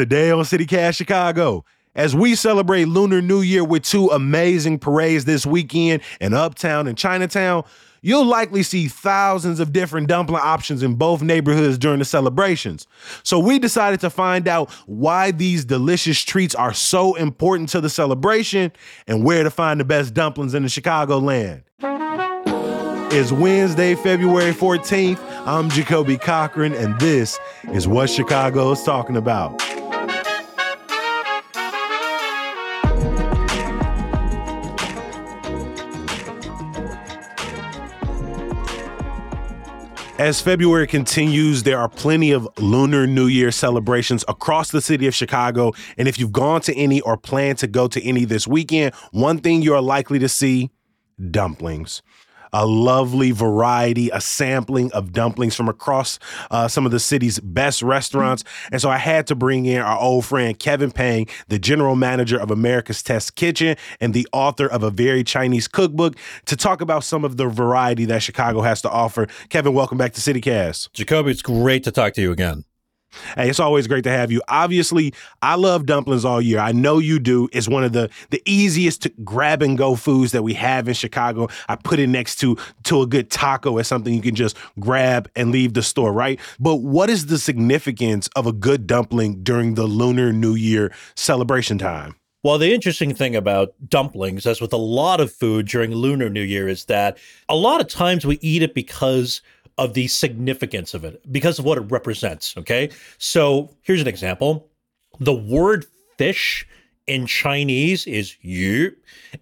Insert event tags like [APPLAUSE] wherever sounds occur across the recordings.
Today on CityCast Chicago, as we celebrate Lunar New Year with two amazing parades this weekend in Uptown and Chinatown, you'll likely see thousands of different dumpling options in both neighborhoods during the celebrations. So we decided to find out why these delicious treats are so important to the celebration and where to find the best dumplings in the Chicagoland. It's Wednesday, February 14th. I'm Jacoby Cochran, and this is what Chicago is talking about. As February continues, there are plenty of Lunar New Year celebrations across the city of Chicago. And if you've gone to any or plan to go to any this weekend, one thing you're likely to see dumplings a lovely variety, a sampling of dumplings from across uh, some of the city's best restaurants. And so I had to bring in our old friend Kevin Pang, the general manager of America's Test Kitchen and the author of a very Chinese cookbook, to talk about some of the variety that Chicago has to offer. Kevin, welcome back to CityCast. Jacoby, it's great to talk to you again. Hey, it's always great to have you. Obviously, I love dumplings all year. I know you do. It's one of the the easiest to grab and go foods that we have in Chicago. I put it next to to a good taco as something you can just grab and leave the store, right? But what is the significance of a good dumpling during the Lunar New Year celebration time? Well, the interesting thing about dumplings, as with a lot of food during Lunar New Year, is that a lot of times we eat it because of the significance of it because of what it represents. Okay. So here's an example the word fish in Chinese is yu,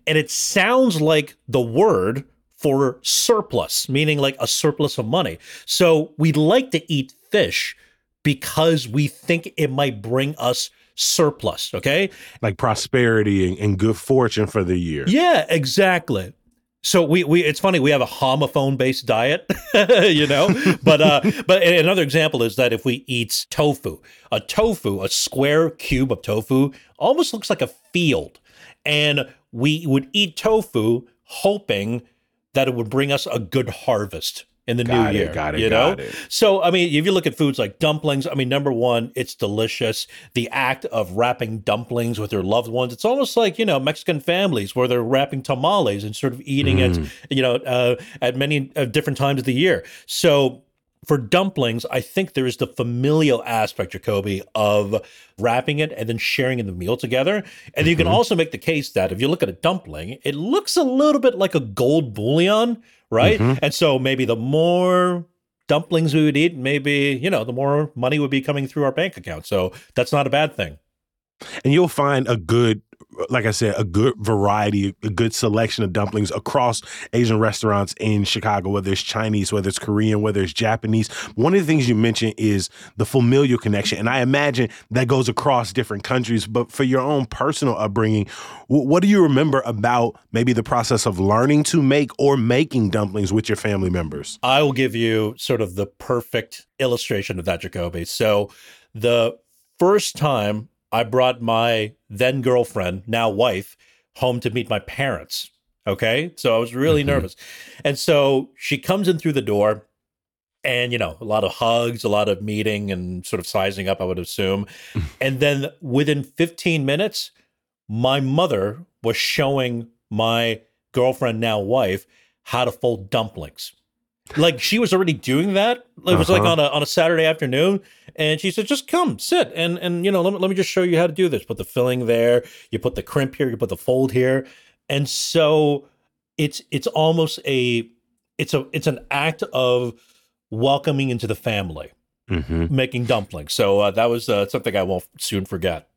and it sounds like the word for surplus, meaning like a surplus of money. So we like to eat fish because we think it might bring us surplus, okay? Like prosperity and, and good fortune for the year. Yeah, exactly. So we, we it's funny we have a homophone based diet, [LAUGHS] you know. But uh, but another example is that if we eat tofu, a tofu, a square cube of tofu, almost looks like a field, and we would eat tofu hoping that it would bring us a good harvest in the got new it, year. Got it. You got know? it. So I mean, if you look at foods like dumplings, I mean, number one, it's delicious. The act of wrapping dumplings with your loved ones, it's almost like you know Mexican families where they're wrapping tamales and sort of eating Mm. it, you know, uh, at many uh, different times of the year. So for dumplings, I think there is the familial aspect, Jacoby, of wrapping it and then sharing in the meal together. And you can Mhm. also make the case that if you look at a dumpling, it looks a little bit like a gold bullion, right? Mhm. And so maybe the more dumplings we would eat, maybe, you know, the more money would be coming through our bank account. So that's not a bad thing. And you'll find a good, like I said, a good variety, a good selection of dumplings across Asian restaurants in Chicago, whether it's Chinese, whether it's Korean, whether it's Japanese. One of the things you mentioned is the familial connection. And I imagine that goes across different countries. But for your own personal upbringing, what do you remember about maybe the process of learning to make or making dumplings with your family members? I will give you sort of the perfect illustration of that, Jacoby. So the first time I brought my then girlfriend, now wife, home to meet my parents. Okay. So I was really Mhm. nervous. And so she comes in through the door and, you know, a lot of hugs, a lot of meeting and sort of sizing up, I would assume. [LAUGHS] and then within 15 minutes, my mother was showing my girlfriend, now wife, how to fold dumplings. Like she was already doing that. It was like Uh-huh. on a on a Saturday afternoon, and she said, "Just come, sit, and and you know, let me, let me just show you how to do this. Put the filling there. You put the crimp here. You put the fold here, and so it's it's almost a it's a it's an act of welcoming into the family, Mm-hmm. making dumplings. So uh, that was uh, something I won't soon forget.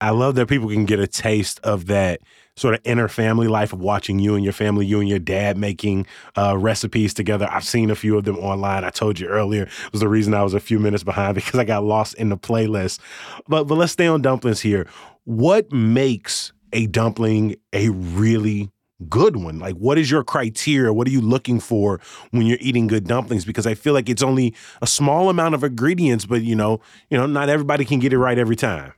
I love that people can get a taste of that sort of inner family life of watching you and your family, you and your dad making uh, recipes together. I've seen a few of them online. I told you earlier it was the reason I was a few minutes behind [LAUGHS] because I got lost in the playlist. But but let's stay on dumplings here. What makes a dumpling a really good one? Like, what is your criteria? What are you looking for when you're eating good dumplings? Because I feel like it's only a small amount of ingredients, but you know, you know, not everybody can get it right every time.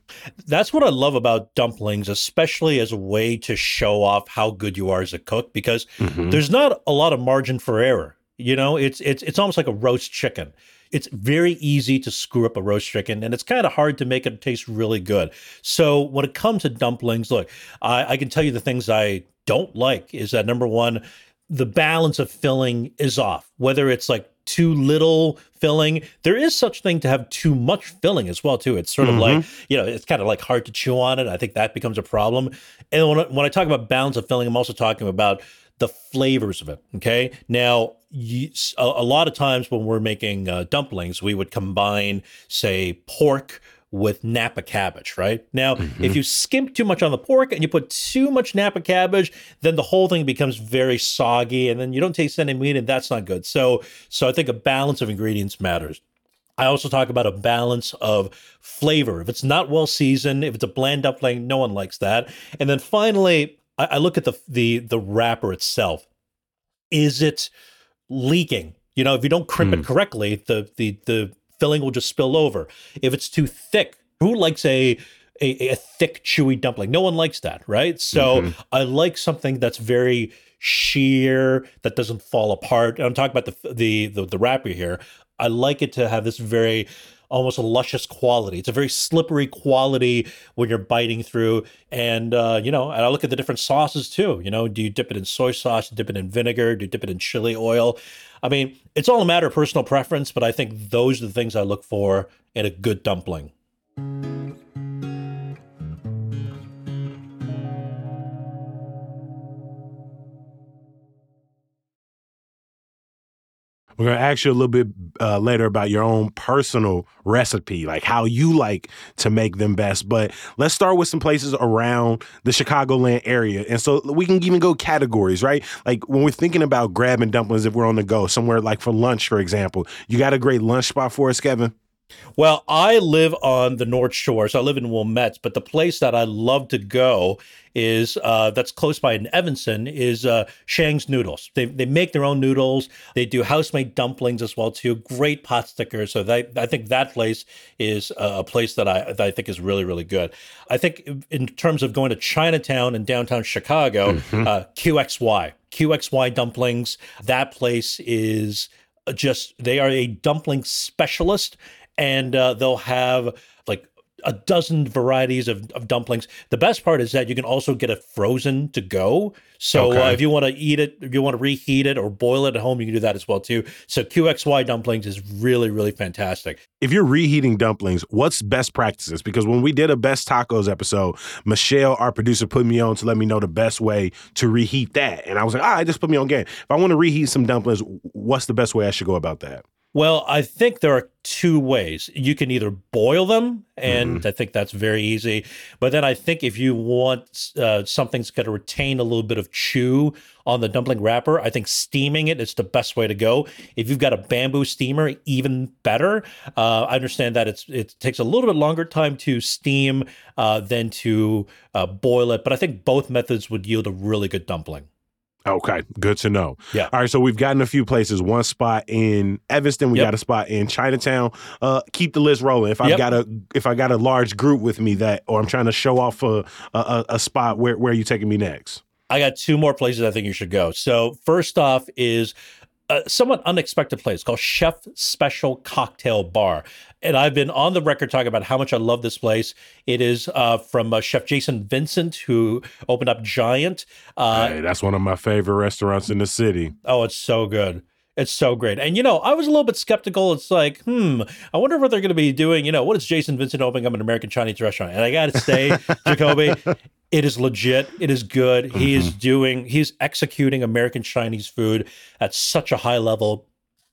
That's what I love about dumplings, especially as a way to show off how good you are as a cook, because Mhm. there's not a lot of margin for error. You know, it's it's it's almost like a roast chicken. it's very easy to screw up a roast chicken and it's kind of hard to make it taste really good. So when it comes to dumplings, look, I, I can tell you the things I don't like is that number one, the balance of filling is off. Whether it's like too little filling, there is such thing to have too much filling as well too. It's sort of Mm-hmm. like you know, it's kind of like hard to chew on it. I think that becomes a problem. And when I, when I talk about balance of filling, I'm also talking about the flavors of it. Okay, now you, a, a lot of times when we're making uh, dumplings, we would combine, say, pork with Napa cabbage, right? Now, mm-hmm. if you skimp too much on the pork and you put too much Napa cabbage, then the whole thing becomes very soggy and then you don't taste any meat and that's not good. So so I think a balance of ingredients matters. I also talk about a balance of flavor. If it's not well seasoned, if it's a bland dumpling, no one likes that. And then finally, I, I look at the the the wrapper itself. Is it leaking? You know, if you don't crimp it hmm. correctly, the the the filling will just spill over. If it's too thick, who likes a a, a thick, chewy dumpling? No one likes that, right? So mm-hmm. I like something that's very sheer, that doesn't fall apart. And I'm talking about the the the, the wrapper here. I like it to have this very almost a luscious quality. It's a very slippery quality when you're biting through. And uh, you know, and I look at the different sauces too. You know, do you dip it in soy sauce, dip it in vinegar, do you dip it in chili oil? I mean, it's all a matter of personal preference, but I think those are the things I look for in a good dumpling. We're going to ask you a little bit uh, later about your own personal recipe, like how you like to make them best. But let's start with some places around the Chicagoland area. And so we can even go categories, right? Like when we're thinking about grabbing dumplings, if we're on the go, somewhere like for lunch, for example, you got a great lunch spot for us, Kevin? Well, I live on the North Shore, so I live in Wilmette. But the place that I love to go is uh, that's close by in Evanston is uh, Shang's Noodles. They they make their own noodles. They do house made dumplings as well too. Great pot stickers. So they, I think that place is a a place that I that I think is really really good. I think in terms of going to Chinatown and downtown Chicago, uh, QXY QXY dumplings. That place is just they are a dumpling specialist and uh, they'll have like a dozen varieties of, of dumplings. The best part is that you can also get it frozen to go. So uh, if you want to eat it, if you want to reheat it or boil it at home, you can do that as well too. So QXY dumplings is really really fantastic. If you're reheating dumplings, what's best practices? Because when we did a best tacos episode, Michelle, our producer, put me on to let me know the best way to reheat that. And I was like, all right, just put me on game. If I want to reheat some dumplings, what's the best way I should go about that? Well, I think there are two ways. You can either boil them, and I think that's very easy. But then I think if you want uh, something that's going to retain a little bit of chew on the dumpling wrapper, I think steaming it is the best way to go. If you've got a bamboo steamer, even better. Uh, I understand that it's it takes a little bit longer time to steam uh, than to uh, boil it, but I think both methods would yield a really good dumpling. Okay, good to know. Yeah. All right, so we've gotten a few places. One spot in Evanston, we Yep. got a spot in Chinatown. Uh, keep the list rolling. If I've Yep. got a if I got a large group with me that, or I'm trying to show off a a, a, a spot, where where are you taking me next? I got two more places I think you should go. So first off is a somewhat unexpected place called Chef Special Cocktail Bar, and I've been on the record talking about how much I love this place. It is uh, from uh, Chef Jason Vincent, who opened up Giant. Uh, hey, that's one of my favorite restaurants in the city. Oh, it's so good. It's so great. And, you know, I was a little bit skeptical. It's like, hmm, I wonder what they're going to be doing. You know, what is Jason Vincent opening up an American Chinese restaurant? And I got to say, [LAUGHS] Jacoby, it is legit. It is good. He is doing, he's executing American Chinese food at such a high level.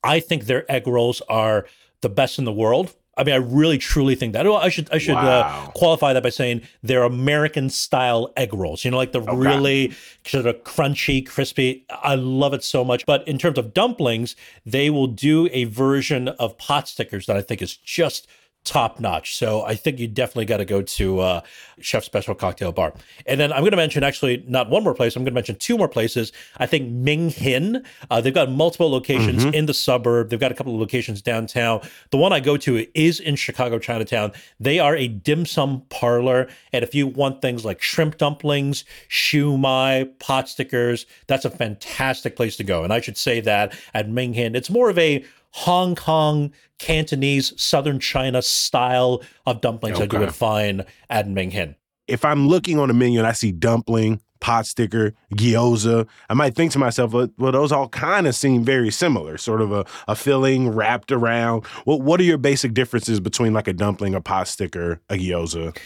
I think their egg rolls are the best in the world. I mean, I really truly think that. Well, I should I should uh, qualify that by saying they're American style egg rolls. You know, like the really sort of crunchy, crispy. I love it so much. But in terms of dumplings, they will do a version of pot stickers that I think is just top notch. So I think you definitely got to go to uh, Chef Special Cocktail Bar. And then I'm going to mention actually not one more place. I'm going to mention two more places. I think Ming Hin. Uh, they've got multiple locations in the suburb. They've got a couple of locations downtown. The one I go to is in Chicago Chinatown. They are a dim sum parlor, and if you want things like shrimp dumplings, shumai, pot stickers, that's a fantastic place to go. And I should say that at Ming Hin, it's more of a Hong Kong, Cantonese, Southern China style of dumplings that you Okay. would find at Minghin. If I'm looking on the menu and I see dumpling, pot sticker, gyoza, I might think to myself, well, well those all kind of seem very similar, sort of a, a filling wrapped around. What what are your basic differences between like a dumpling, a pot sticker, a gyoza?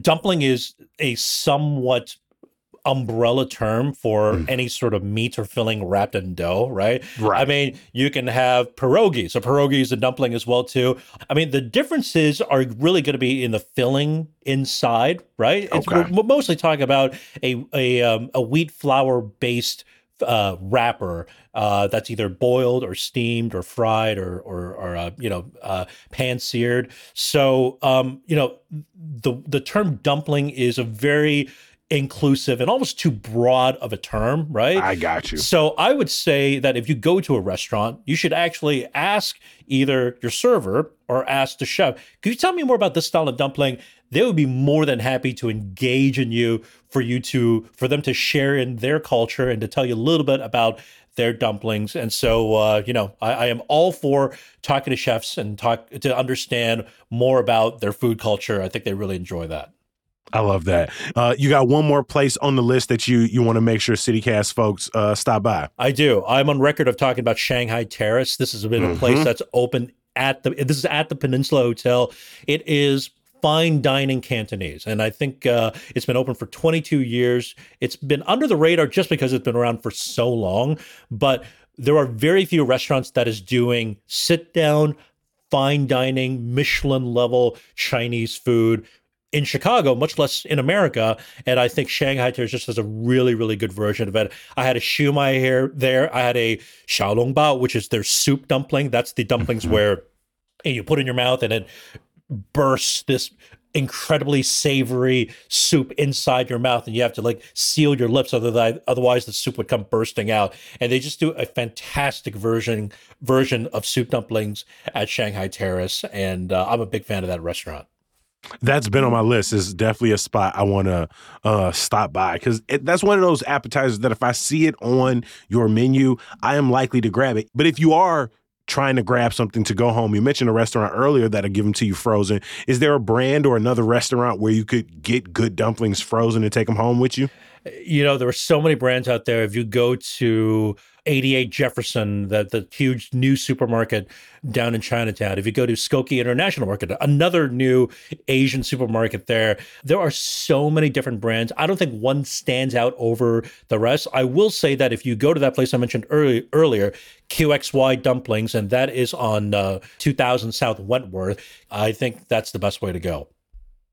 Dumpling is a somewhat umbrella term for Mm. any sort of meat or filling wrapped in dough, right? Right. I mean, you can have pierogi. So pierogi is a dumpling as well too. I mean, the differences are really going to be in the filling inside, right? It's, Okay. We're mostly talking about a a um, a wheat flour based uh, wrapper uh, that's either boiled or steamed or fried or or, or uh, you know uh, pan seared. So um, you know the the term dumpling is a very inclusive and almost too broad of a term, right? I got you. So I would say that if you go to a restaurant, you should actually ask either your server or ask the chef, could you tell me more about this style of dumpling? They would be more than happy to engage in you for you to for them to share in their culture and to tell you a little bit about their dumplings. And so uh, you know, I, I am all for talking to chefs and talk to understand more about their food culture. I think they really enjoy that. I love that. Uh, you got one more place on the list that you you want to make sure CityCast folks uh, stop by. I do. I'm on record of talking about Shanghai Terrace. This has been a place Mhm. that's open at the. This is at the Peninsula Hotel. It is fine dining Cantonese, and I think uh, it's been open for 22 years. It's been under the radar just because it's been around for so long, but there are very few restaurants that is doing sit down fine dining Michelin level Chinese food in Chicago, much less in America. And I think Shanghai Terrace just has a really, really good version of it. I had a shumai here there. I had a xiaolongbao, which is their soup dumpling. That's the dumplings where you put in your mouth and it bursts this incredibly savory soup inside your mouth and you have to like seal your lips otherwise otherwise the soup would come bursting out and they just do a fantastic version version of soup dumplings at Shanghai Terrace and uh, I'm a big fan of that restaurant That's been on my list. Is definitely a spot I want to uh, stop by because that's one of those appetizers that if I see it on your menu, I am likely to grab it. But if you are trying to grab something to go home, you mentioned a restaurant earlier that'll give them to you frozen. Is there a brand or another restaurant where you could get good dumplings frozen and take them home with you? You know there are so many brands out there. If you go to 88 Jefferson that the huge new supermarket down in Chinatown if you go to Skokie International Market another new Asian supermarket there there are so many different brands. I don't think one stands out over the rest. I will say that if you go to that place I mentioned early, earlier QXY dumplings and that is on uh, 2000 South Wentworth I think that's the best way to go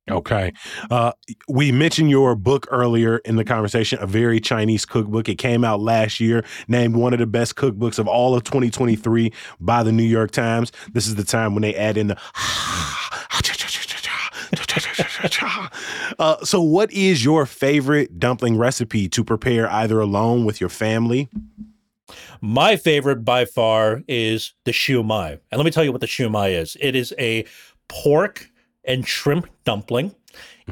Okay. Uh, we mentioned your book earlier in the conversation, a very Chinese cookbook. It came out last year, named one of the best cookbooks of all of 2023 by the New York Times. This is the time when they add in the. [LAUGHS] Uh, so, what is your favorite dumpling recipe to prepare either alone with your family? My favorite by far is the shumai. And let me tell you what the shumai is. It is a pork and shrimp dumpling.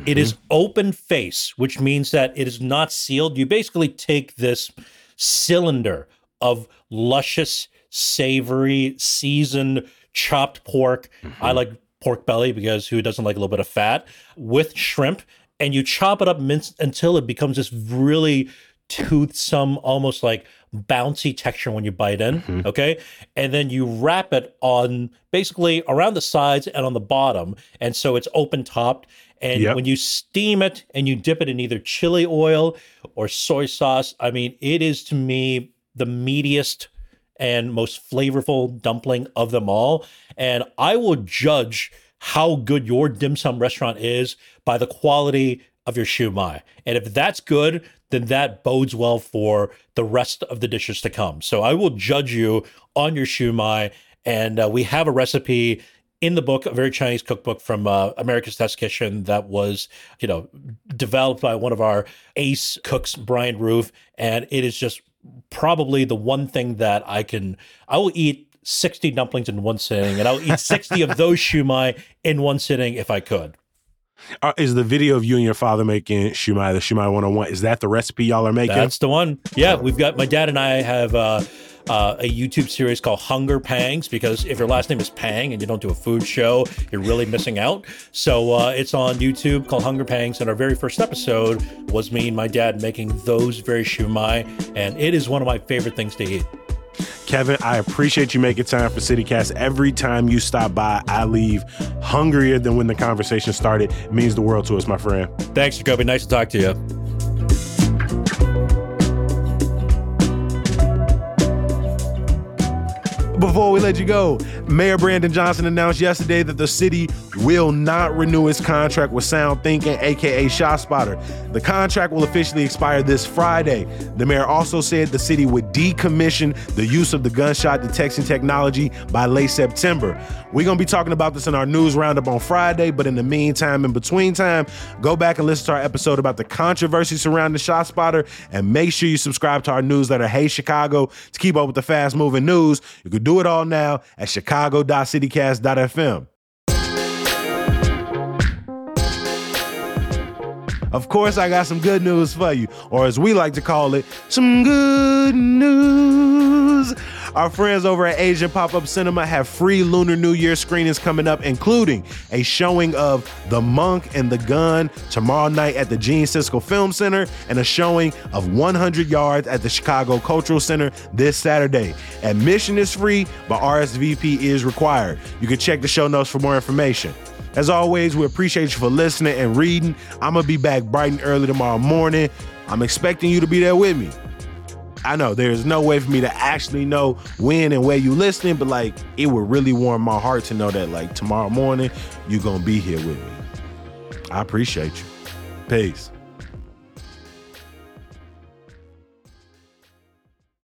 It is mm-hmm. open face, which means that it is not sealed. You basically take this cylinder of luscious, savory, seasoned, chopped pork. I mm-hmm. like pork belly because who doesn't like a little bit of fat with shrimp, and you chop it up minced until it becomes this really toothsome, almost like bouncy texture when you bite in. Mm-hmm. Okay. And then you wrap it on basically around the sides and on the bottom. And so it's open topped. And Yep. when you steam it and you dip it in either chili oil or soy sauce, I mean, it is to me the meatiest and most flavorful dumpling of them all. And I will judge how good your dim sum restaurant is by the quality of your shumai. And if that's good, then that bodes well for the rest of the dishes to come. So I will judge you on your shumai. And uh, we have a recipe in the book, a very Chinese cookbook from uh, America's Test Kitchen that was, you know, developed by one of our ace cooks, Bryan Roof, and it is just probably the one thing that I can. I will eat sixty dumplings in one sitting, and I'll eat sixty of those shumai in one sitting if I could. Uh, is the video of you and your father making shumai, the shumai 101, is that the recipe y'all are making? That's the one. Yeah, we've got my dad and I have uh, uh, a YouTube series called Hunger Pangs because if your last name is Pang and you don't do a food show, you're really missing out. So uh, it's on YouTube called Hunger Pangs, and our very first episode was me and my dad making those very shumai, and it is one of my favorite things to eat. Kevin, I appreciate you making time for CityCast. Every time you stop by, I leave hungrier than when the conversation started. It means the world to us, my friend. Thanks, Jacoby. Nice to talk to you. Before we let you go, Mayor Brandon Johnson announced yesterday that the city will not renew its contract with Sound Thinking, aka ShotSpotter. The contract will officially expire this Friday. The mayor also said the city would decommission the use of the gunshot detection technology by late September. We're gonna be talking about this in our news roundup on Friday, but in the meantime, in between time, go back and listen to our episode about the controversy surrounding ShotSpotter, and make sure you subscribe to our newsletter, Hey Chicago, to keep up with the fast moving news. You can do it all now at chicago.citycast.fm. Of course, I got some good news for you, or as we like to call it, some good news. Our friends over at Asian Pop Up Cinema have free Lunar New Year screenings coming up, including a showing of The Monk and the Gun tomorrow night at the Gene Siskel Film Center and a showing of 100 Yards at the Chicago Cultural Center this Saturday. Admission is free, but RSVP is required. You can check the show notes for more information. As always, we appreciate you for listening and reading. I'm going to be back bright and early tomorrow morning. I'm expecting you to be there with me. I know there's no way for me to actually know when and where you listening, but like it would really warm my heart to know that like tomorrow morning you're gonna be here with me. I appreciate you. Peace.